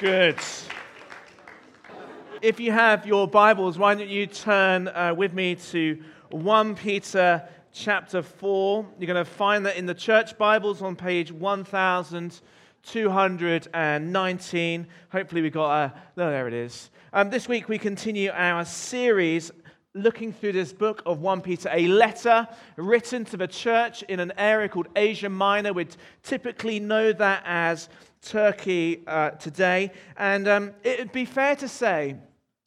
Good. If you have your Bibles, why don't you turn uh, with me to 1 Peter chapter 4. You're going to find that in the church Bibles on page 1219. Hopefully, we got a. No, there it is. Um, this week, we continue our series looking through this book of 1 Peter, a letter written to the church in an area called Asia Minor. We'd typically know that as Turkey uh, today. And um, it would be fair to say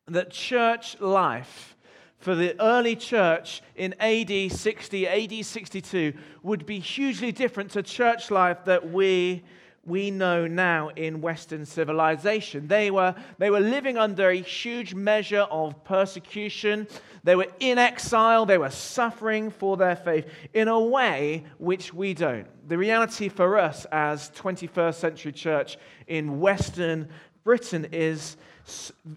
that church life for the early church in AD 60, AD 62 would be hugely different to church life that we we know now in Western civilization. They were, they were living under a huge measure of persecution. They were in exile. They were suffering for their faith in a way which we don't. The reality for us as 21st century church in Western Britain is,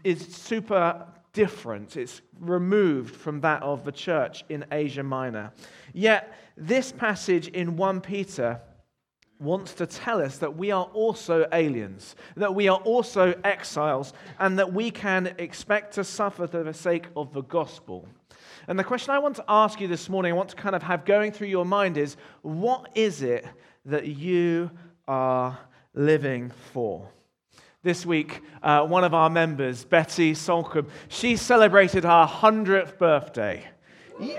is super different. It's removed from that of the church in Asia Minor. Yet, this passage in 1 Peter wants to tell us that we are also aliens, that we are also exiles, and that we can expect to suffer for the sake of the gospel. And the question I want to ask you this morning, I want to kind of have going through your mind is what is it that you are living for? This week, uh, one of our members, Betty Solcombe, she celebrated her 100th birthday. Yeah.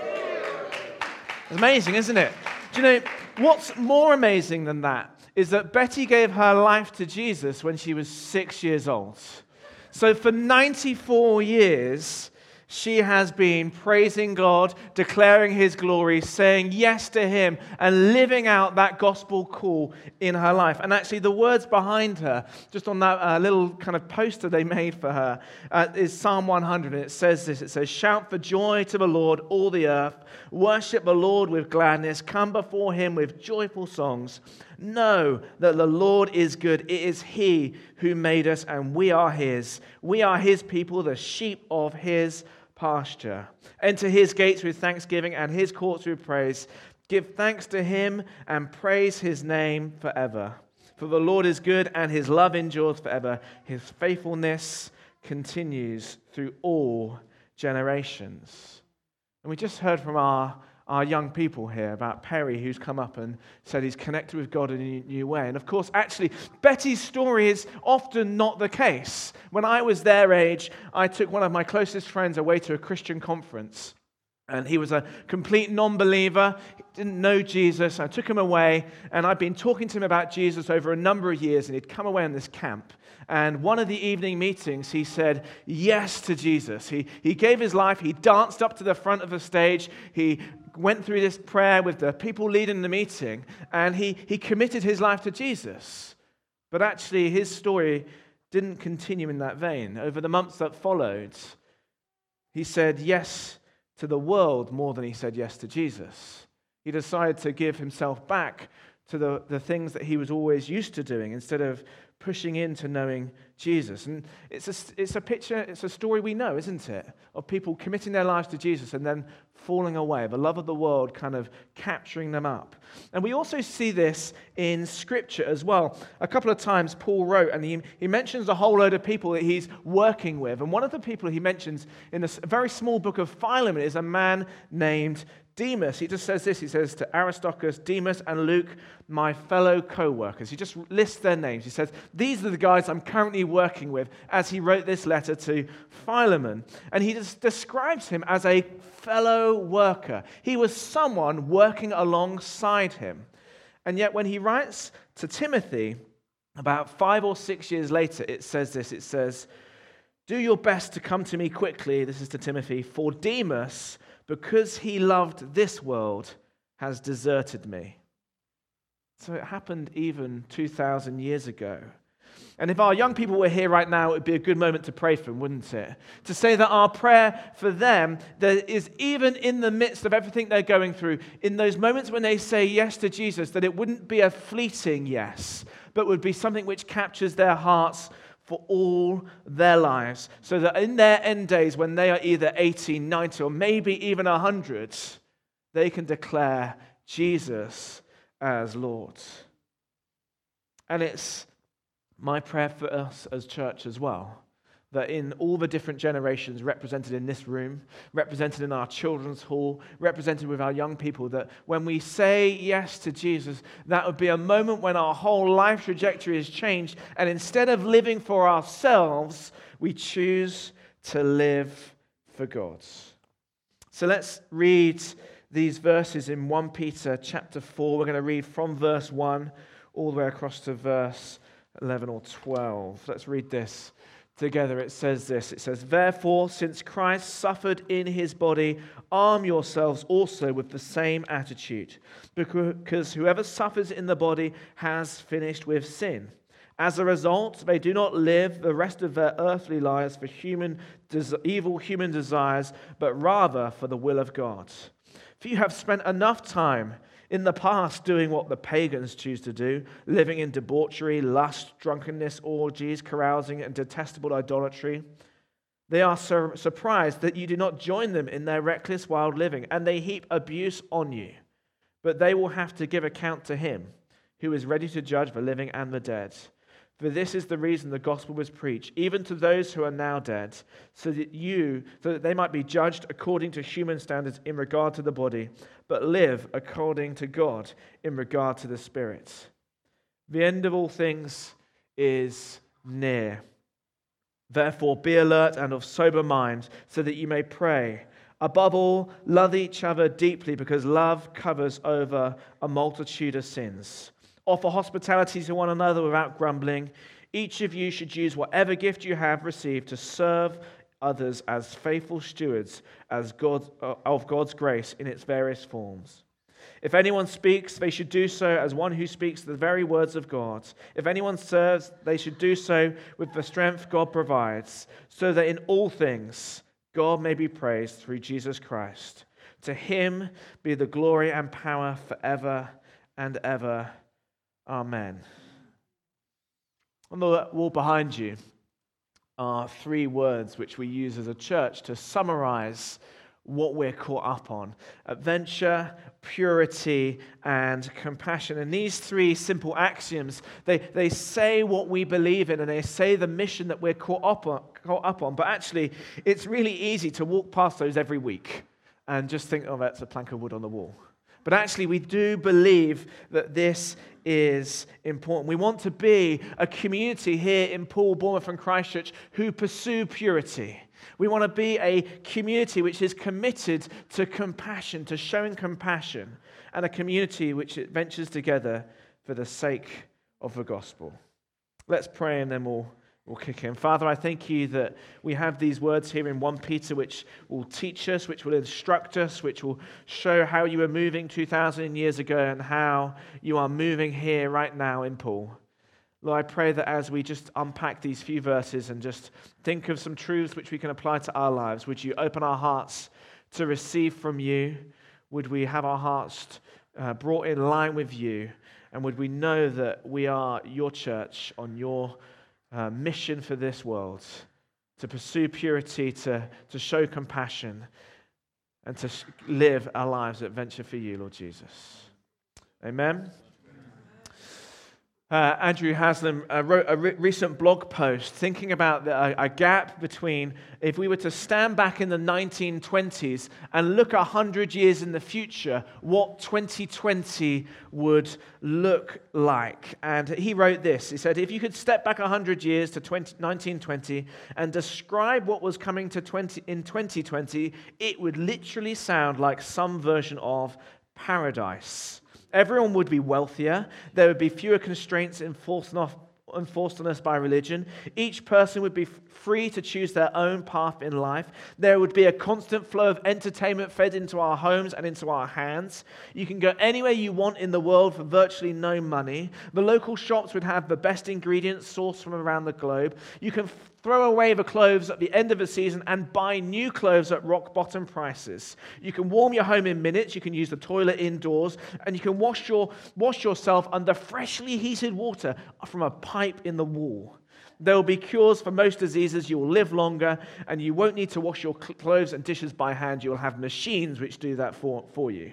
It's amazing, isn't it? Do you know, what's more amazing than that is that Betty gave her life to Jesus when she was six years old. So for 94 years, she has been praising God, declaring His glory, saying yes to Him, and living out that gospel call in her life. And actually, the words behind her, just on that uh, little kind of poster they made for her, uh, is Psalm 100. And it says this It says, Shout for joy to the Lord, all the earth. Worship the Lord with gladness. Come before Him with joyful songs. Know that the Lord is good. It is He who made us, and we are His. We are His people, the sheep of His pasture. Enter his gates with thanksgiving and his courts with praise. Give thanks to him and praise his name forever. For the Lord is good and his love endures forever. His faithfulness continues through all generations. And we just heard from our our young people here about Perry, who's come up and said he's connected with God in a new way. And of course, actually, Betty's story is often not the case. When I was their age, I took one of my closest friends away to a Christian conference. And he was a complete non believer, didn't know Jesus. I took him away, and I'd been talking to him about Jesus over a number of years, and he'd come away in this camp. And one of the evening meetings, he said yes to Jesus. He, he gave his life, he danced up to the front of the stage, he went through this prayer with the people leading the meeting, and he, he committed his life to Jesus. But actually, his story didn't continue in that vein. Over the months that followed, he said yes to the world more than he said yes to Jesus. He decided to give himself back to the, the things that he was always used to doing instead of pushing into knowing Jesus. And it's a, it's a picture, it's a story we know, isn't it? Of people committing their lives to Jesus and then falling away, the love of the world kind of capturing them up. And we also see this in Scripture as well. A couple of times Paul wrote, and he, he mentions a whole load of people that he's working with. And one of the people he mentions in a very small book of Philemon is a man named Demas, he just says this. He says to Aristarchus, Demas, and Luke, my fellow co workers. He just lists their names. He says, These are the guys I'm currently working with as he wrote this letter to Philemon. And he just describes him as a fellow worker. He was someone working alongside him. And yet, when he writes to Timothy, about five or six years later, it says this it says, Do your best to come to me quickly. This is to Timothy, for Demas because he loved this world, has deserted me. So it happened even 2,000 years ago. And if our young people were here right now, it would be a good moment to pray for them, wouldn't it? To say that our prayer for them that is even in the midst of everything they're going through, in those moments when they say yes to Jesus, that it wouldn't be a fleeting yes, but would be something which captures their hearts for all their lives, so that in their end days, when they are either 80, 90, or maybe even 100, they can declare Jesus as Lord. And it's My prayer for us as church as well that in all the different generations represented in this room, represented in our children's hall, represented with our young people, that when we say yes to Jesus, that would be a moment when our whole life trajectory is changed. And instead of living for ourselves, we choose to live for God. So let's read these verses in 1 Peter chapter 4. We're going to read from verse 1 all the way across to verse 11 or 12. Let's read this together, it says this It says, Therefore, since Christ suffered in his body, arm yourselves also with the same attitude, because whoever suffers in the body has finished with sin. As a result, they do not live the rest of their earthly lives for human, evil human desires, but rather for the will of God. For you have spent enough time in the past doing what the pagans choose to do, living in debauchery, lust, drunkenness, orgies, carousing, and detestable idolatry. They are sur- surprised that you do not join them in their reckless, wild living, and they heap abuse on you. But they will have to give account to him who is ready to judge the living and the dead. For this is the reason the gospel was preached, even to those who are now dead, so that you, so that they might be judged according to human standards in regard to the body, but live according to God in regard to the spirit. The end of all things is near. Therefore, be alert and of sober mind, so that you may pray. Above all, love each other deeply, because love covers over a multitude of sins. Offer hospitality to one another without grumbling. Each of you should use whatever gift you have received to serve others as faithful stewards as God, uh, of God's grace in its various forms. If anyone speaks, they should do so as one who speaks the very words of God. If anyone serves, they should do so with the strength God provides, so that in all things God may be praised through Jesus Christ. To him be the glory and power forever and ever. Amen. On the wall behind you are three words which we use as a church to summarize what we're caught up on adventure, purity, and compassion. And these three simple axioms, they, they say what we believe in and they say the mission that we're caught up, on, caught up on. But actually, it's really easy to walk past those every week and just think, oh, that's a plank of wood on the wall. But actually, we do believe that this is important. We want to be a community here in Poole, Bournemouth, and Christchurch who pursue purity. We want to be a community which is committed to compassion, to showing compassion, and a community which ventures together for the sake of the gospel. Let's pray and then we'll We'll kick in. Father, I thank you that we have these words here in 1 Peter which will teach us, which will instruct us, which will show how you were moving 2,000 years ago and how you are moving here right now in Poole. Lord, I pray that as we just unpack these few verses and just think of some truths which we can apply to our lives, would you open our hearts to receive from you? Would we have our hearts uh, brought in line with you? And would we know that we are your church on your uh, mission for this world to pursue purity, to, to show compassion, and to live our lives at venture for you, Lord Jesus. Amen. Uh, Andrew Haslam uh, wrote a re- recent blog post thinking about the, a, gap between if we were to stand back in the 1920s and look 100 years in the future, what 2020 would look like. And he wrote this He said, If you could step back 100 years to 20, 1920 and describe what was coming to 20, in 2020, it would literally sound like some version of paradise. Everyone would be wealthier. There would be fewer constraints enforced on us by religion. Each person would be free to choose their own path in life. There would be a constant flow of entertainment fed into our homes and into our hands. You can go anywhere you want in the world for virtually no money. The local shops would have the best ingredients sourced from around the globe. You can throw away the clothes at the end of the season and buy new clothes at rock bottom prices. You can warm your home in minutes, you can use the toilet indoors, and you can wash, your, wash yourself under freshly heated water from a pipe in the wall. There will be cures for most diseases. You will live longer, and you won't need to wash your clothes and dishes by hand. You will have machines which do that for, for you.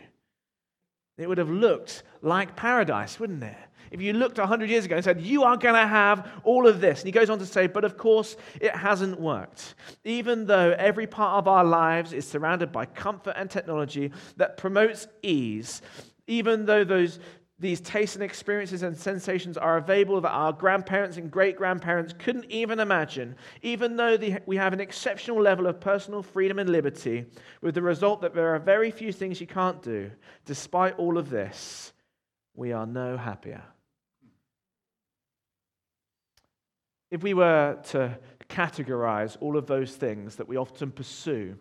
It would have looked like paradise, wouldn't it? If you looked 100 years ago and said, You are going to have all of this. And he goes on to say, But of course, it hasn't worked. Even though every part of our lives is surrounded by comfort and technology that promotes ease, even though those, these tastes and experiences and sensations are available that our grandparents and great grandparents couldn't even imagine, even though the, we have an exceptional level of personal freedom and liberty, with the result that there are very few things you can't do, despite all of this, we are no happier. If we were to categorize all of those things that we often pursue,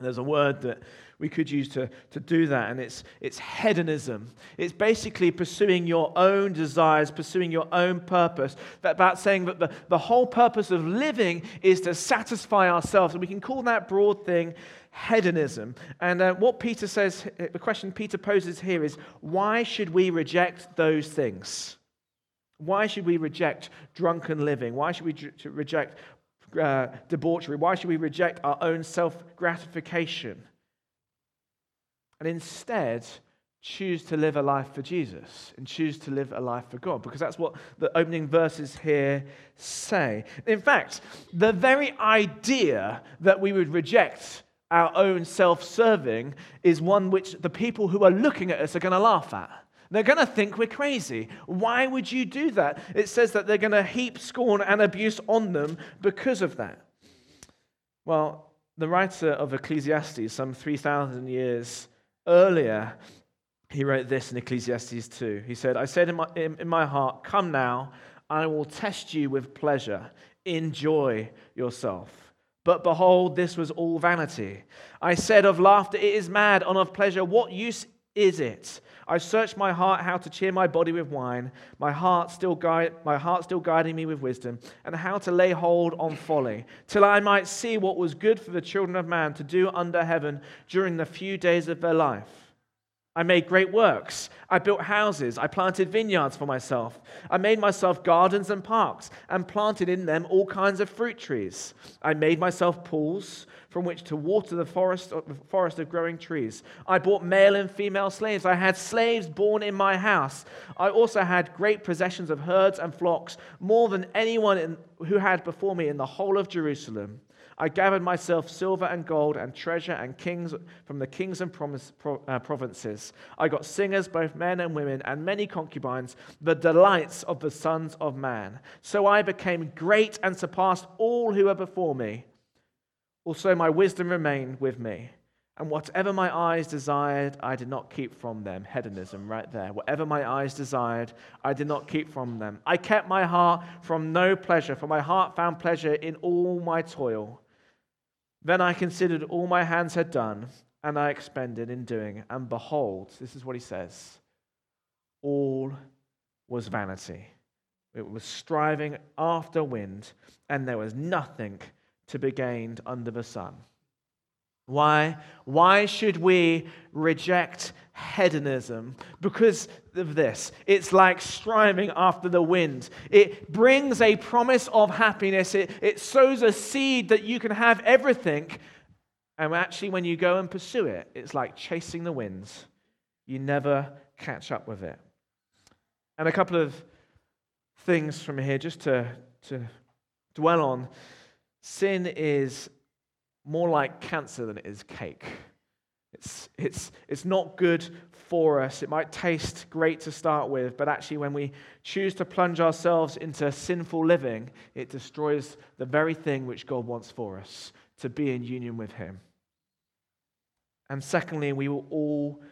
there's a word that we could use to, to do that, and it's, it's hedonism. It's basically pursuing your own desires, pursuing your own purpose. That, about saying that the, the whole purpose of living is to satisfy ourselves. And we can call that broad thing hedonism. And uh, what Peter says, the question Peter poses here is why should we reject those things? Why should we reject drunken living? Why should we reject uh, debauchery? Why should we reject our own self gratification? And instead, choose to live a life for Jesus and choose to live a life for God, because that's what the opening verses here say. In fact, the very idea that we would reject our own self serving is one which the people who are looking at us are going to laugh at. They're going to think we're crazy. Why would you do that? It says that they're going to heap scorn and abuse on them because of that. Well, the writer of Ecclesiastes, some 3,000 years earlier, he wrote this in Ecclesiastes 2. He said, I said in my, in, in my heart, Come now, I will test you with pleasure. Enjoy yourself. But behold, this was all vanity. I said of laughter, It is mad, and of pleasure, what use is it? I searched my heart how to cheer my body with wine, my heart still guide, my heart still guiding me with wisdom, and how to lay hold on folly, till I might see what was good for the children of man to do under heaven during the few days of their life. I made great works. I built houses. I planted vineyards for myself. I made myself gardens and parks and planted in them all kinds of fruit trees. I made myself pools from which to water the forest, forest of growing trees. I bought male and female slaves. I had slaves born in my house. I also had great possessions of herds and flocks, more than anyone in, who had before me in the whole of Jerusalem. I gathered myself silver and gold and treasure and kings from the kings and promise, pro, uh, provinces. I got singers, both men and women, and many concubines, the delights of the sons of man. So I became great and surpassed all who were before me. Also, my wisdom remained with me. And whatever my eyes desired, I did not keep from them. Hedonism, right there. Whatever my eyes desired, I did not keep from them. I kept my heart from no pleasure, for my heart found pleasure in all my toil. Then I considered all my hands had done, and I expended in doing. And behold, this is what he says all was vanity. It was striving after wind, and there was nothing to be gained under the sun. Why? Why should we reject hedonism? Because of this. It's like striving after the wind. It brings a promise of happiness, it, it sows a seed that you can have everything. And actually, when you go and pursue it, it's like chasing the winds. You never catch up with it. And a couple of things from here just to, to dwell on. Sin is more like cancer than it is cake. It's, it's, it's not good for us. It might taste great to start with, but actually, when we choose to plunge ourselves into sinful living, it destroys the very thing which God wants for us to be in union with Him. And secondly, we will all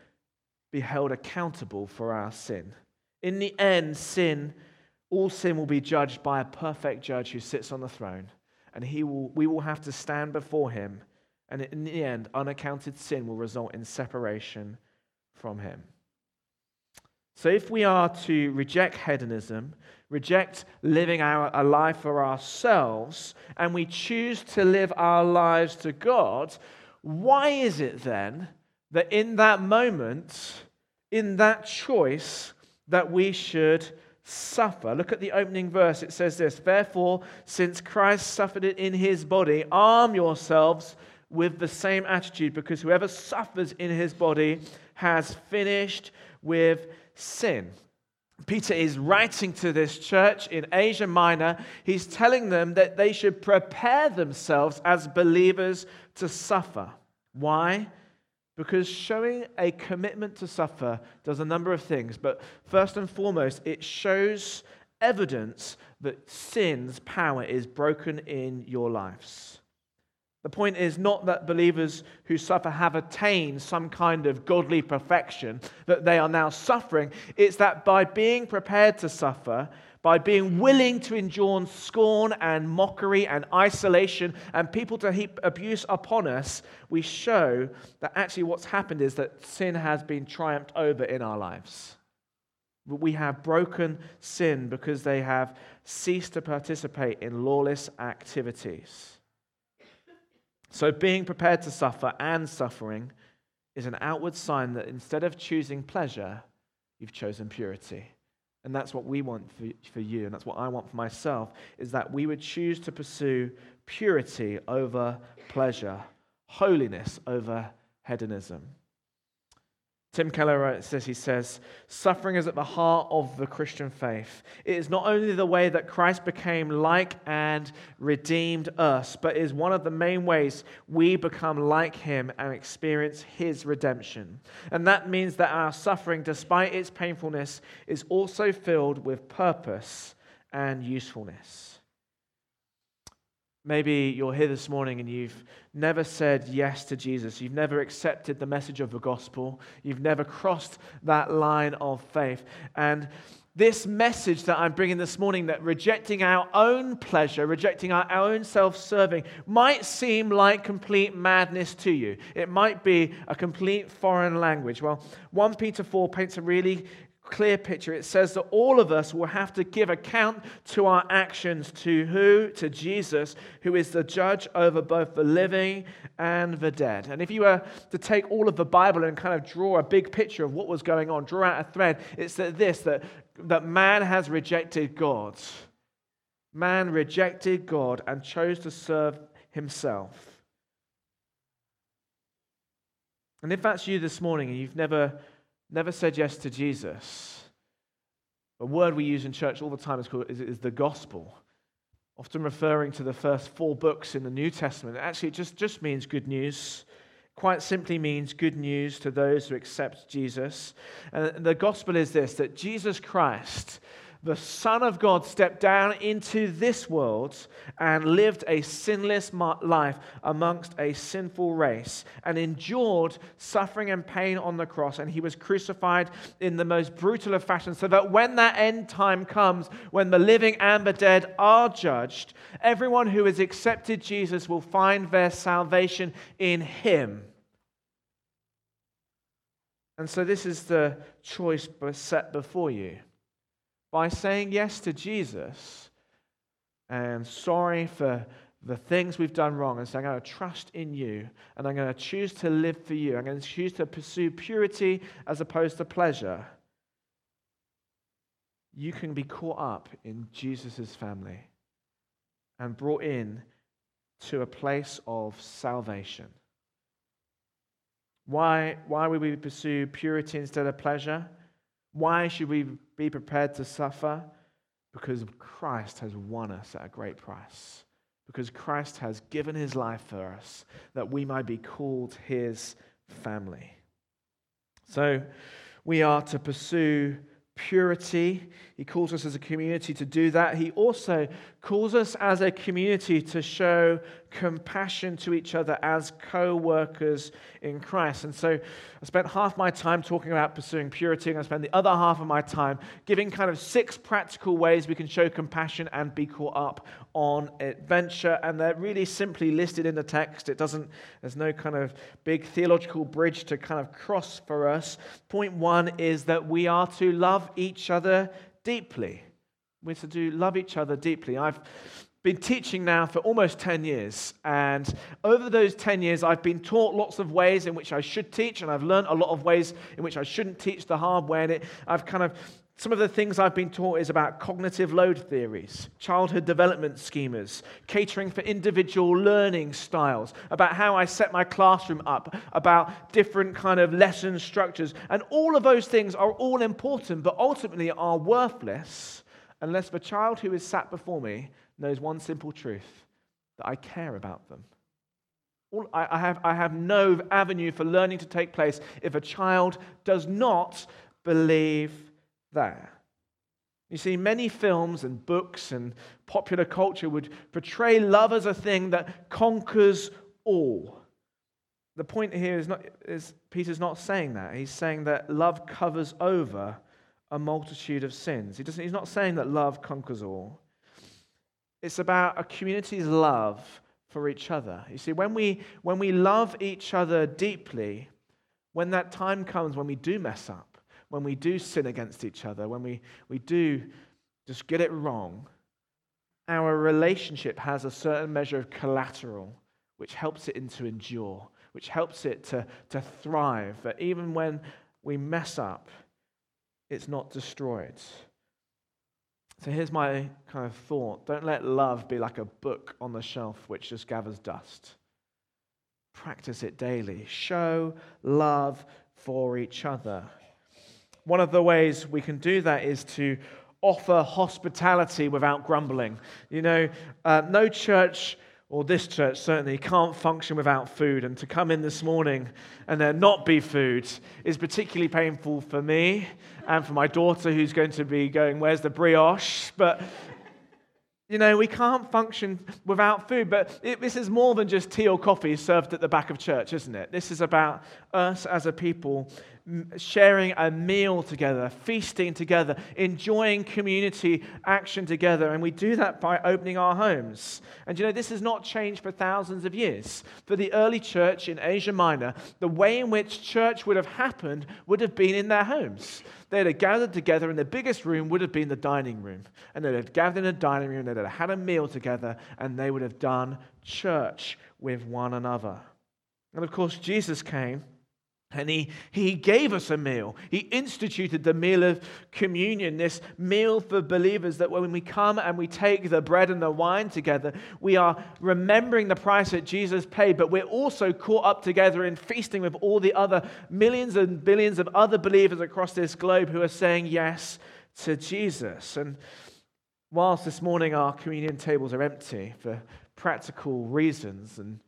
be held accountable for our sin. In the end, sin, all sin will be judged by a perfect judge who sits on the throne and he will, we will have to stand before him. And in the end, unaccounted sin will result in separation from him. So, if we are to reject hedonism, reject living our, a life for ourselves, and we choose to live our lives to God, why is it then that in that moment, in that choice, that we should suffer. Look at the opening verse. It says this Therefore, since Christ suffered it in his body, arm yourselves with the same attitude, because whoever suffers in his body has finished with sin. Peter is writing to this church in Asia Minor. He's telling them that they should prepare themselves as believers to suffer. Why? Because showing a commitment to suffer does a number of things. But first and foremost, it shows evidence that sin's power is broken in your lives. The point is not that believers who suffer have attained some kind of godly perfection, that they are now suffering. It's that by being prepared to suffer, by being willing to endure scorn and mockery and isolation and people to heap abuse upon us, we show that actually what's happened is that sin has been triumphed over in our lives. We have broken sin because they have ceased to participate in lawless activities. So, being prepared to suffer and suffering is an outward sign that instead of choosing pleasure, you've chosen purity. And that's what we want for, for you, and that's what I want for myself, is that we would choose to pursue purity over pleasure, holiness over hedonism. Tim Keller says, he says, suffering is at the heart of the Christian faith. It is not only the way that Christ became like and redeemed us, but is one of the main ways we become like him and experience his redemption. And that means that our suffering, despite its painfulness, is also filled with purpose and usefulness. Maybe you're here this morning and you've never said yes to Jesus. You've never accepted the message of the gospel. You've never crossed that line of faith. And this message that I'm bringing this morning, that rejecting our own pleasure, rejecting our own self serving, might seem like complete madness to you. It might be a complete foreign language. Well, 1 Peter 4 paints a really clear picture. It says that all of us will have to give account to our actions to who? To Jesus, who is the judge over both the living and the dead. And if you were to take all of the Bible and kind of draw a big picture of what was going on, draw out a thread, it's that this that, that man has rejected God. Man rejected God and chose to serve himself. And if that's you this morning and you've never never said yes to Jesus, a word we use in church all the time is, called, is, is the gospel, often referring to the first four books in the New Testament. Actually, it just, just means good news. Quite simply means good news to those who accept Jesus. And the gospel is this that Jesus Christ the Son of God stepped down into this world and lived a sinless life amongst a sinful race and endured suffering and pain on the cross. And he was crucified in the most brutal of fashions, so that when that end time comes, when the living and the dead are judged, everyone who has accepted Jesus will find their salvation in him. And so, this is the choice set before you by saying yes to Jesus and sorry for the things we've done wrong and saying, I'm going to trust in you and I'm going to choose to live for you. I'm going to choose to pursue purity as opposed to pleasure. You can be caught up in Jesus' family and brought in to a place of salvation. Why, why would we pursue purity instead of pleasure? Why should we be prepared to suffer? Because Christ has won us at a great price. Because Christ has given his life for us that we might be called his family. So we are to pursue purity. He calls us as a community to do that. He also calls us as a community to show compassion to each other as co workers in Christ. And so I spent half my time talking about pursuing purity, and I spent the other half of my time giving kind of six practical ways we can show compassion and be caught up on adventure. And they're really simply listed in the text. It doesn't, there's no kind of big theological bridge to kind of cross for us. Point one is that we are to love each other deeply. We're to do love each other deeply. I've been teaching now for almost 10 years. And over those 10 years, I've been taught lots of ways in which I should teach, and I've learned a lot of ways in which I shouldn't teach the hard way. And it, I've kind of Some of the things I've been taught is about cognitive load theories, childhood development schemas, catering for individual learning styles, about how I set my classroom up, about different kind of lesson structures. And all of those things are all important, but ultimately are worthless unless the child who is sat before me knows one simple truth that I care about them. I have, I have no avenue for learning to take place if a child does not believe there. You see, many films and books and popular culture would portray love as a thing that conquers all. The point here is, not, is Peter's not saying that. He's saying that love covers over a multitude of sins. He doesn't, he's not saying that love conquers all. It's about a community's love for each other. You see, when we, when we love each other deeply, when that time comes when we do mess up, when we do sin against each other, when we, we do just get it wrong, our relationship has a certain measure of collateral which helps it to endure, which helps it to, to thrive. That even when we mess up, it's not destroyed. So here's my kind of thought don't let love be like a book on the shelf which just gathers dust. Practice it daily. Show love for each other. One of the ways we can do that is to offer hospitality without grumbling. You know, uh, no church, or this church certainly, can't function without food. And to come in this morning and there not be food is particularly painful for me and for my daughter who's going to be going, Where's the brioche? But you know, we can't function without food, but it, this is more than just tea or coffee served at the back of church, isn't it? This is about us as a people sharing a meal together, feasting together, enjoying community action together. And we do that by opening our homes. And you know, this has not changed for thousands of years. For the early church in Asia Minor, the way in which church would have happened would have been in their homes. They'd have gathered together, and the biggest room would have been the dining room. And they'd have gathered in the dining room, they'd have had a meal together, and they would have done church with one another. And of course, Jesus came and he, he gave us a meal. He instituted the meal of communion, this meal for believers that when we come and we take the bread and the wine together, we are remembering the price that Jesus paid, but we're also caught up together in feasting with all the other millions and billions of other believers across this globe who are saying yes to Jesus. And whilst this morning our communion tables are empty for practical reasons and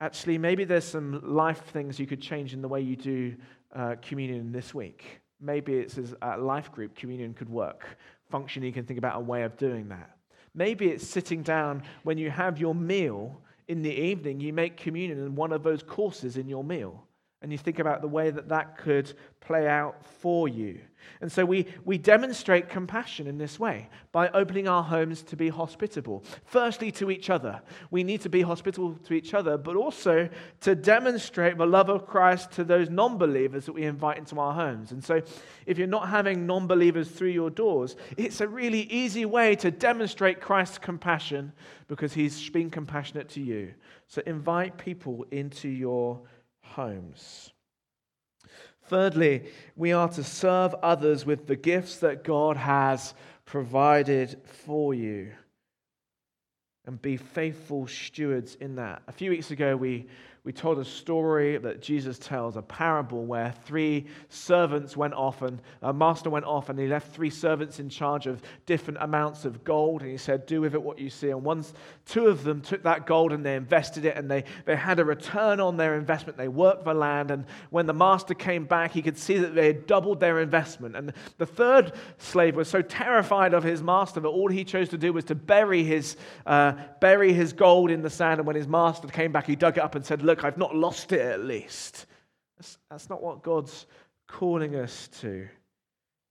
actually, maybe there's some life things you could change in the way you do uh, communion this week. Maybe it's as a life group, communion could work. Functionally, you can think about a way of doing that. Maybe it's sitting down when you have your meal in the evening, you make communion in one of those courses in your meal and you think about the way that that could play out for you. And so we, we demonstrate compassion in this way by opening our homes to be hospitable. Firstly, to each other. We need to be hospitable to each other, but also to demonstrate the love of Christ to those non believers that we invite into our homes. And so if you're not having non believers through your doors, it's a really easy way to demonstrate Christ's compassion because he's been compassionate to you. So invite people into your homes. Thirdly, we are to serve others with the gifts that God has provided for you and be faithful stewards in that. A few weeks ago, we we told a story that Jesus tells, a parable where three servants went off and a master went off and he left three servants in charge of different amounts of gold. And he said, Do with it what you see. And once two of them took that gold and they invested it and they, they had a return on their investment. They worked the land. And when the master came back, he could see that they had doubled their investment. And the third slave was so terrified of his master that all he chose to do was to bury his, uh, bury his gold in the sand. And when his master came back, he dug it up and said, Look, I've not lost it at least. That's, that's not what God's calling us to.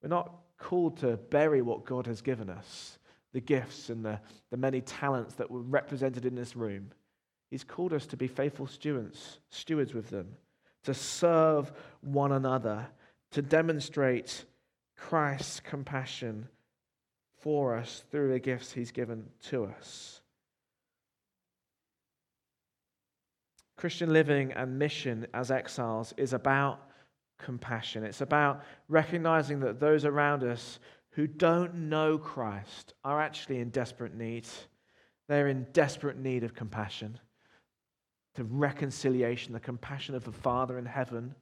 We're not called to bury what God has given us, the gifts and the, the many talents that were represented in this room. He's called us to be faithful stewards, stewards with them, to serve one another, to demonstrate Christ's compassion for us through the gifts he's given to us. Christian living and mission as exiles is about compassion. It's about recognizing that those around us who don't know Christ are actually in desperate need. They're in desperate need of compassion, to reconciliation, the compassion of the Father in heaven.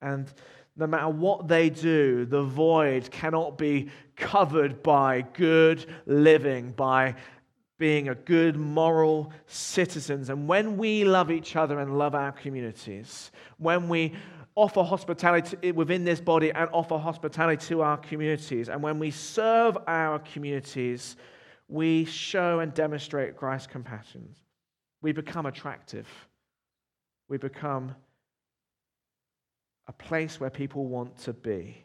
And no matter what they do, the void cannot be covered by good living, by being a good moral citizens. And when we love each other and love our communities, when we offer hospitality within this body and offer hospitality to our communities, and when we serve our communities, we show and demonstrate Christ's compassion. We become attractive. We become a place where people want to be.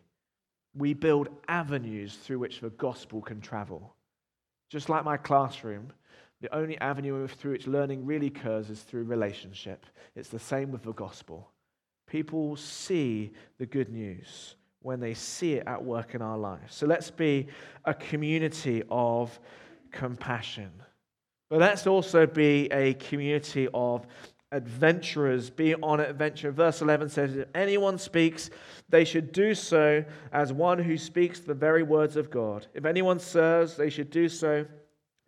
We build avenues through which the gospel can travel. Just like my classroom, the only avenue through which learning really occurs is through relationship. It's the same with the gospel. People see the good news when they see it at work in our lives. So let's be a community of compassion. But let's also be a community of adventurers. Be on adventure. Verse 11 says, If anyone speaks, they should do so as one who speaks the very words of God. If anyone serves, they should do so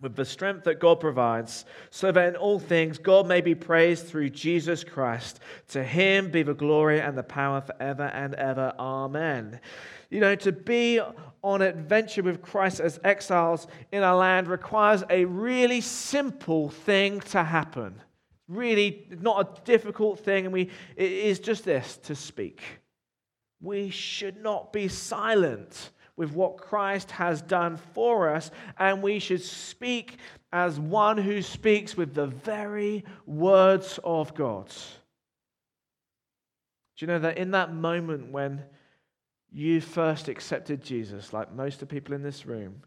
with the strength that God provides, so that in all things God may be praised through Jesus Christ. To him be the glory and the power forever and ever. Amen. You know, to be on adventure with Christ as exiles in our land requires a really simple thing to happen really not a difficult thing, and we, it is just this to speak. We should not be silent with what Christ has done for us, and we should speak as one who speaks with the very words of God. Do you know that in that moment when you first accepted Jesus, like most of the people in this room,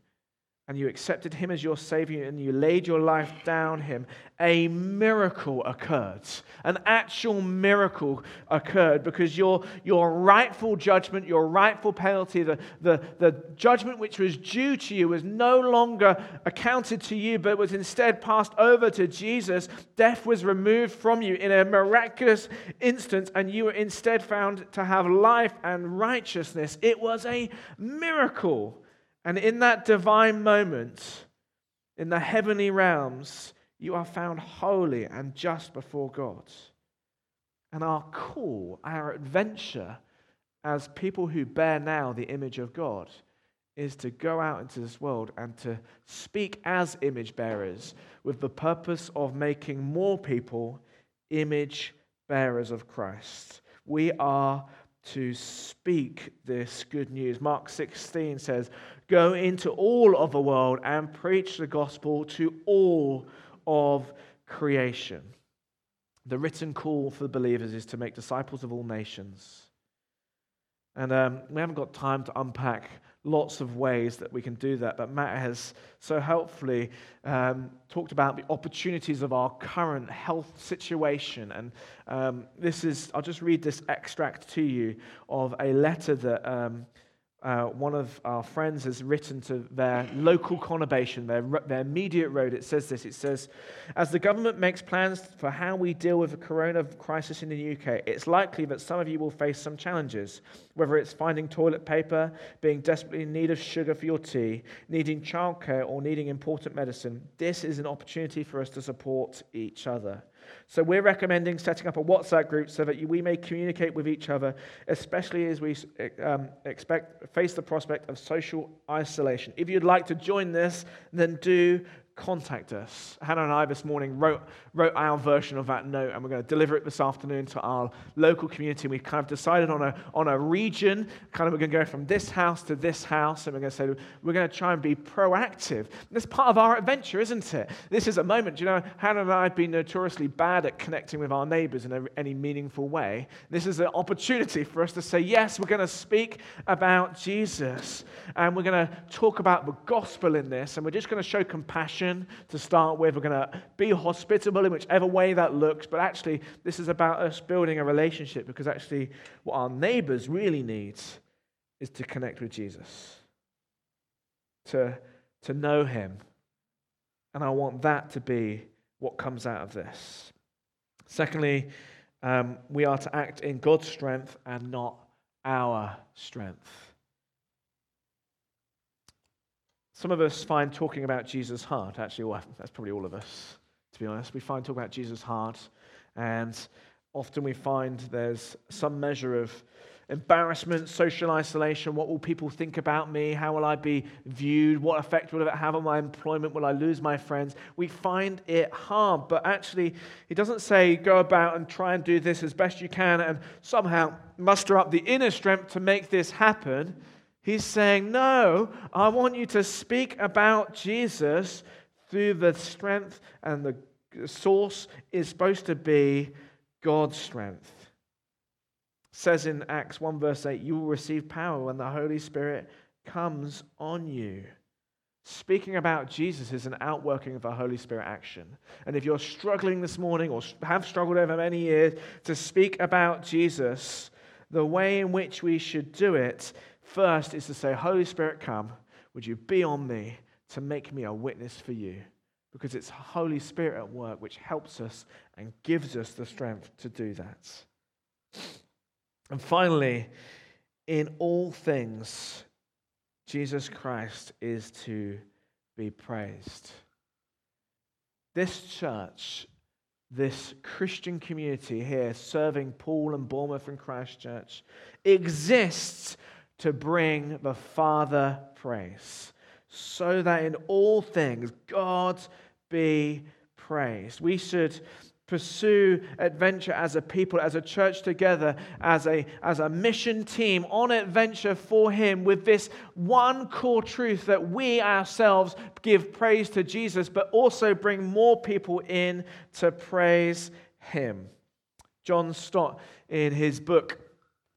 and you accepted him as your savior and you laid your life down him a miracle occurred. An actual miracle occurred because your, your rightful judgment your rightful penalty the, the, the judgment which was due to you was no longer accounted to you but was instead passed over to jesus. Death was removed from you in a miraculous instant and you were instead found to have life and righteousness. It was a miracle and in that divine moment, in the heavenly realms, you are found holy and just before God. And our call, our adventure as people who bear now the image of God, is to go out into this world and to speak as image bearers with the purpose of making more people image bearers of Christ. We are to speak this good news. Mark 16 says, Go into all of the world and preach the gospel to all of creation. The written call for the believers is to make disciples of all nations. And um, we haven't got time to unpack lots of ways that we can do that, but Matt has so helpfully um, talked about the opportunities of our current health situation. And um, this is, I'll just read this extract to you of a letter that. Uh, one of our friends has written to their local conurbation, their, their immediate road. It says this It says, As the government makes plans for how we deal with the corona crisis in the UK, it's likely that some of you will face some challenges, whether it's finding toilet paper, being desperately in need of sugar for your tea, needing childcare, or needing important medicine. This is an opportunity for us to support each other. So we're recommending setting up a WhatsApp group so that we may communicate with each other, especially as we um, expect face the prospect of social isolation. If you'd like to join this, then do contact us. Hannah and I this morning wrote, wrote our version of that note, and we're going to deliver it this afternoon to our local community. We've kind of decided on a, on a region, kind of we're going to go from this house to this house, and we're going to say we're going to try and be proactive. This part of our adventure, isn't it? This is a moment. You know, Hannah and I have been notoriously bad at connecting with our neighbors in a, any meaningful way. This is an opportunity for us to say, yes, we're going to speak about Jesus, and we're going to talk about the gospel in this, and we're just going to show compassion to start with. We're going to be hospitable in whichever way that looks, but actually, this is about us building a relationship because actually, what our neighbors really need is to connect with Jesus, to, to know Him. And I want that to be what comes out of this. Secondly, um, we are to act in God's strength and not our strength. Some of us find talking about Jesus hard. Actually, well, that's probably all of us, to be honest. We find talking about Jesus hard, and often we find there's some measure of embarrassment, social isolation. What will people think about me? How will I be viewed? What effect will it have on my employment? Will I lose my friends? We find it hard, but actually, he doesn't say go about and try and do this as best you can and somehow muster up the inner strength to make this happen. He's saying, No, I want you to speak about Jesus through the strength, and the source is supposed to be God's strength. It says in Acts 1, verse 8, You will receive power when the Holy Spirit comes on you. Speaking about Jesus is an outworking of the Holy Spirit action. And if you're struggling this morning or have struggled over many years to speak about Jesus, the way in which we should do it First is to say, Holy Spirit, come. Would you be on me to make me a witness for you? Because it's Holy Spirit at work which helps us and gives us the strength to do that. And finally, in all things, Jesus Christ is to be praised. This church, this Christian community here serving Poole and Bournemouth and Christchurch exists to bring the Father praise, so that in all things God be praised. We should pursue adventure as a people, as a church together, as a, as a mission team on adventure for Him with this one core truth that we ourselves give praise to Jesus, but also bring more people in to praise Him. John Stott, in his book,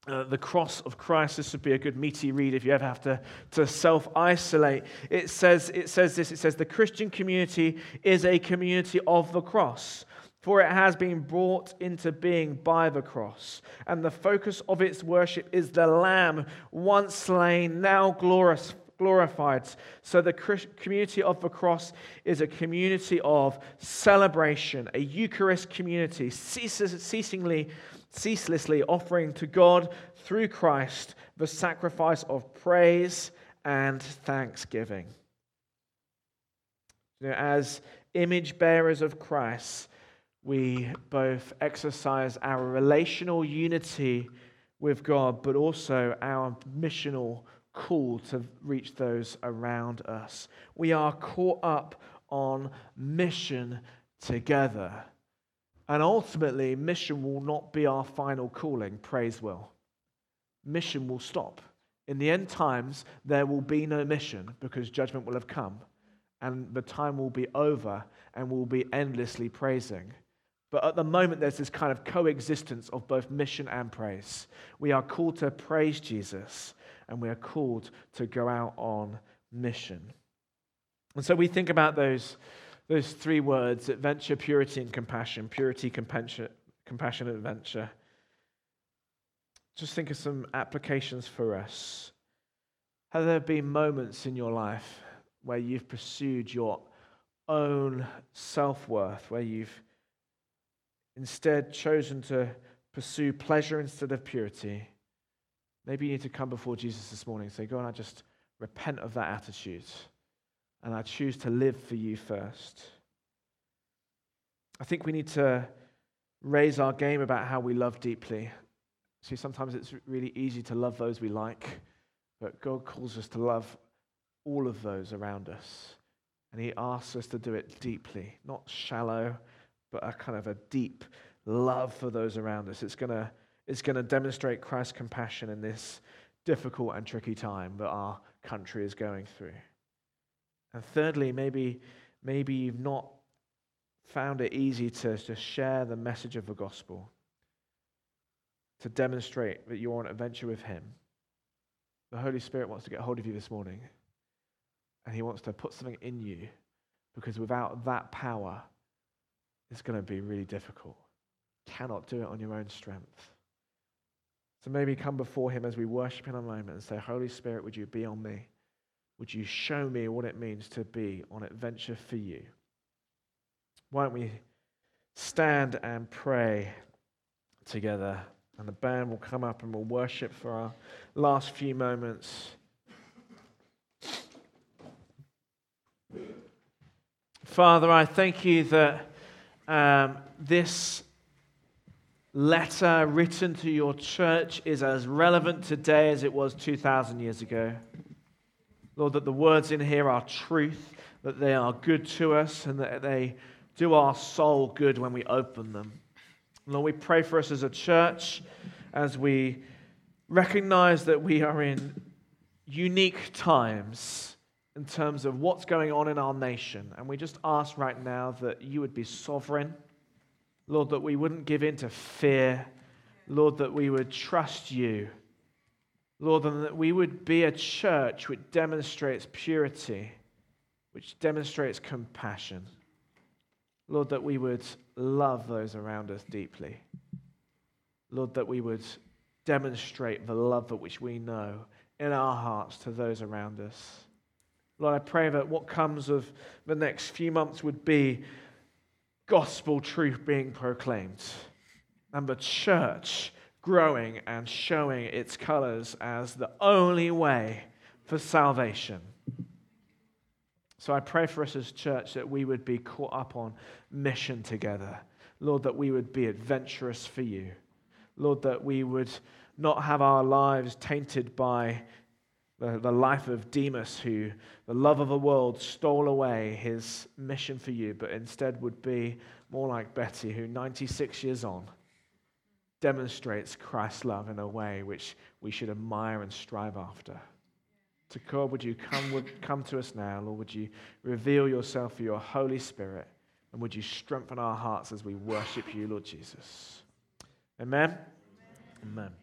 uh, the cross of Christ. This would be a good meaty read if you ever have to, to self isolate. It says, it says this it says, The Christian community is a community of the cross, for it has been brought into being by the cross. And the focus of its worship is the Lamb, once slain, now glorious, glorified. So the community of the cross is a community of celebration, a Eucharist community, ceaselessly ceaselessly offering to God through Christ the sacrifice of praise and thanksgiving. You know, as image bearers of Christ, we both exercise our relational unity with God, but also our missional call to reach those around us. We are caught up on mission together. And ultimately, mission will not be our final calling, praise will. Mission will stop. In the end times, there will be no mission because judgment will have come and the time will be over and we'll be endlessly praising. But at the moment, there's this kind of coexistence of both mission and praise. We are called to praise Jesus and we are called to go out on mission. And so we think about those those three words adventure, purity, and compassion. Purity, compassion, compassion, adventure. Just think of some applications for us. Have there been moments in your life where you've pursued your own self worth, where you've instead chosen to pursue pleasure instead of purity? Maybe you need to come before Jesus this morning and say, God, I just repent of that attitude and I choose to live for you first. I think we need to raise our game about how we love deeply. See, sometimes it's really easy to love those we like, but God calls us to love all of those around us. And He asks us to do it deeply, not shallow, but a kind of a deep love for those around us. It's going to it's going to demonstrate Christ's compassion in this difficult and tricky time that our country is going through. And thirdly, maybe, maybe you've not found it easy to, to share the message of the gospel, to demonstrate that you're on an adventure with Him. The Holy Spirit wants to get hold of you this morning, and He wants to put something in you, because without that power, it's going to be really difficult. You cannot do it on your own strength. So maybe come before Him as we worship in a moment and say, Holy Spirit, would you be on me? Would you show me what it means to be on adventure for you? Why don't we stand and pray together? And the band will come up and we'll worship for our last few moments. Father, I thank you that um, this letter written to your church is as relevant today as it was 2,000 years ago. Lord, that the words in here are truth, that they are good to us, and that they do our soul good when we open them. Lord, we pray for us as a church as we recognize that we are in unique times in terms of what's going on in our nation. And we just ask right now that you would be sovereign. Lord, that we wouldn't give in to fear. Lord, that we would trust you. Lord, and that we would be a church which demonstrates purity, which demonstrates compassion. Lord, that we would love those around us deeply. Lord, that we would demonstrate the love that which we know in our hearts to those around us. Lord, I pray that what comes of the next few months would be gospel truth being proclaimed and the church growing and showing its colors as the only way for salvation. So I pray for us as church that we would be caught up on mission together. Lord, that we would be adventurous for you. Lord, that we would not have our lives tainted by the, the life of Demas, who the love of the world stole away his mission for you, but instead would be more like Betty, who 96 years on demonstrates Christ's love in a way which we should admire and strive after. To God, would you come, would, come to us now, Lord? Would you reveal yourself for your Holy Spirit? And would you strengthen our hearts as we worship you, Lord Jesus? Amen. Amen. Amen.